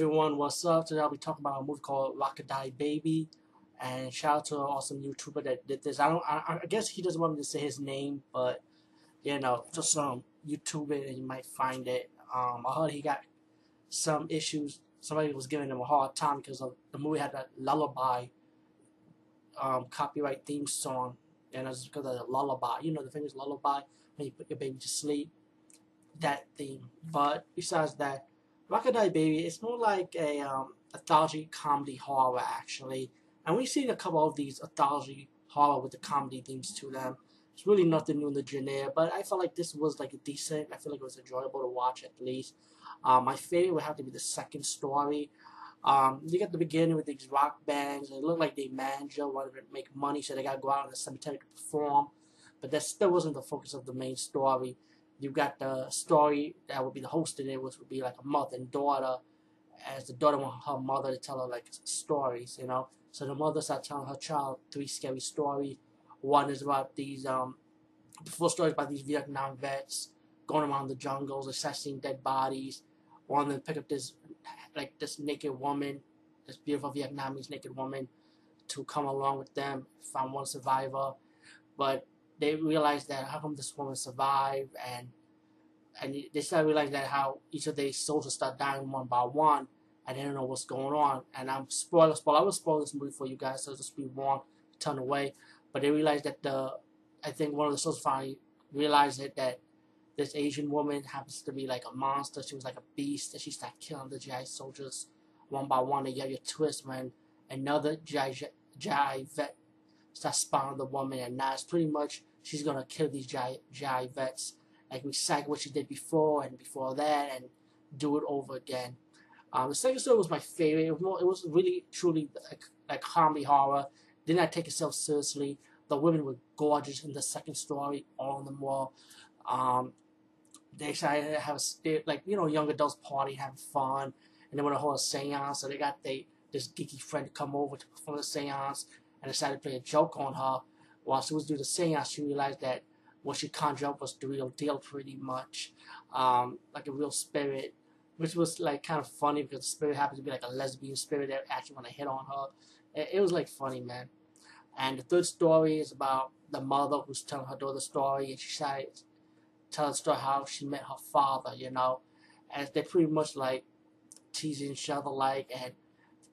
everyone, what's up? Today I'll be talking about a movie called Rock-A-Die Baby. And shout out to an awesome YouTuber that did this. I don't I, I guess he doesn't want me to say his name, but you know, just um YouTube it and you might find it. Um I heard he got some issues. Somebody was giving him a hard time because of the movie had that lullaby um copyright theme song and it's because of the lullaby. You know the famous lullaby when you put your baby to sleep. That theme. But besides that Rock-A-Die Baby, it's more like a um, anthology comedy horror actually, and we've seen a couple of these anthology horror with the comedy themes to them. It's really nothing new in the genre, but I felt like this was like decent. I feel like it was enjoyable to watch at least. Um, my favorite would have to be the second story. Um, you get the beginning with these rock bands. It looked like they manager wanted to make money, so they got to go out in the cemetery to perform. But that still wasn't the focus of the main story you got the story that would be the host it, which would be like a mother and daughter, as the daughter want her mother to tell her like stories, you know. So the mother starts telling her child three scary stories. One is about these um, the full stories about these Vietnam vets going around the jungles, assessing dead bodies. One of them pick up this like this naked woman, this beautiful Vietnamese naked woman, to come along with them, find one survivor. But they realized that how come this woman survived and and they start realizing that how each of their soldiers start dying one by one and they don't know what's going on. And I'm spoiler spoiler I will spoil this movie for you guys so just be warned turn away. But they realize that the I think one of the soldiers finally realized it that this Asian woman happens to be like a monster. She was like a beast and she started killing the GI soldiers one by one and you have your twist when another GI, GI vet starts spawning the woman and now it's pretty much she's gonna kill these GI, GI vets, like recycle what she did before and before that, and do it over again. Um, the second story was my favorite. It was, more, it was really truly like, like horror. Did not take itself seriously. The women were gorgeous in the second story. All of them were. Um, they decided to have a like you know young adults party, having fun, and they want to hold a séance. So they got they this geeky friend to come over to perform the séance, and decided to play a joke on her while she was doing the seance, she realized that what she conjured up was the real deal pretty much. Um, like a real spirit, which was like kind of funny because the spirit happened to be like a lesbian spirit that actually want to hit on her. It, it, was like funny, man. And the third story is about the mother who's telling her daughter story, and she telling the story how she met her father, you know. And they pretty much like teasing each other, like, and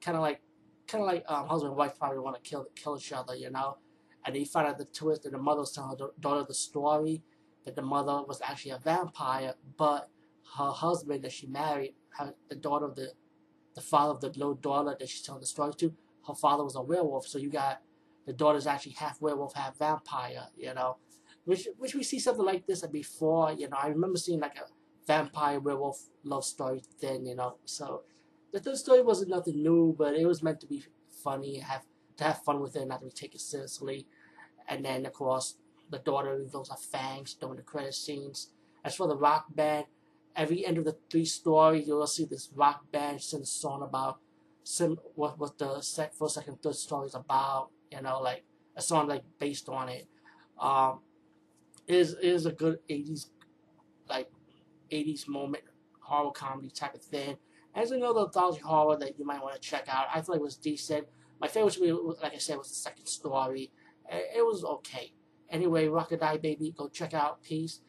kind of like, kind of like um, husband and wife probably want to kill kill each other, you know and he found out the twist that the mother was telling her daughter the story that the mother was actually a vampire, but her husband that she married, her, the daughter of the, the father of the little daughter that she's telling the story to, her father was a werewolf. So you got the daughter's actually half werewolf, half vampire. You know, which which we see something like this before. You know, I remember seeing like a vampire werewolf love story thing. You know, so the third story wasn't nothing new, but it was meant to be funny, have to have fun with it, not to be taken seriously. And then, of course, the daughter reveals her fangs during the credit scenes. As for the rock band, every end of the three stories, you'll see this rock band sing a song about sim- what, what the sec- first, second, third story is about. You know, like a song like based on it. Um, is is a good 80s, like 80s moment horror comedy type of thing. As another anthology horror that you might want to check out. I thought it was decent. My favorite, like I said, was the second story. It was okay. Anyway, Rock-A-Die Baby, go check out. Peace.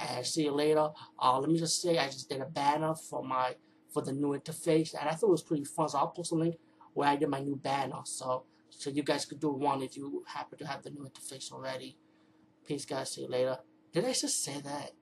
And see you later. Uh, let me just say, I just did a banner for my for the new interface, and I thought it was pretty fun. So I'll post a link where I did my new banner, so so you guys could do one if you happen to have the new interface already. Peace, guys. See you later. Did I just say that?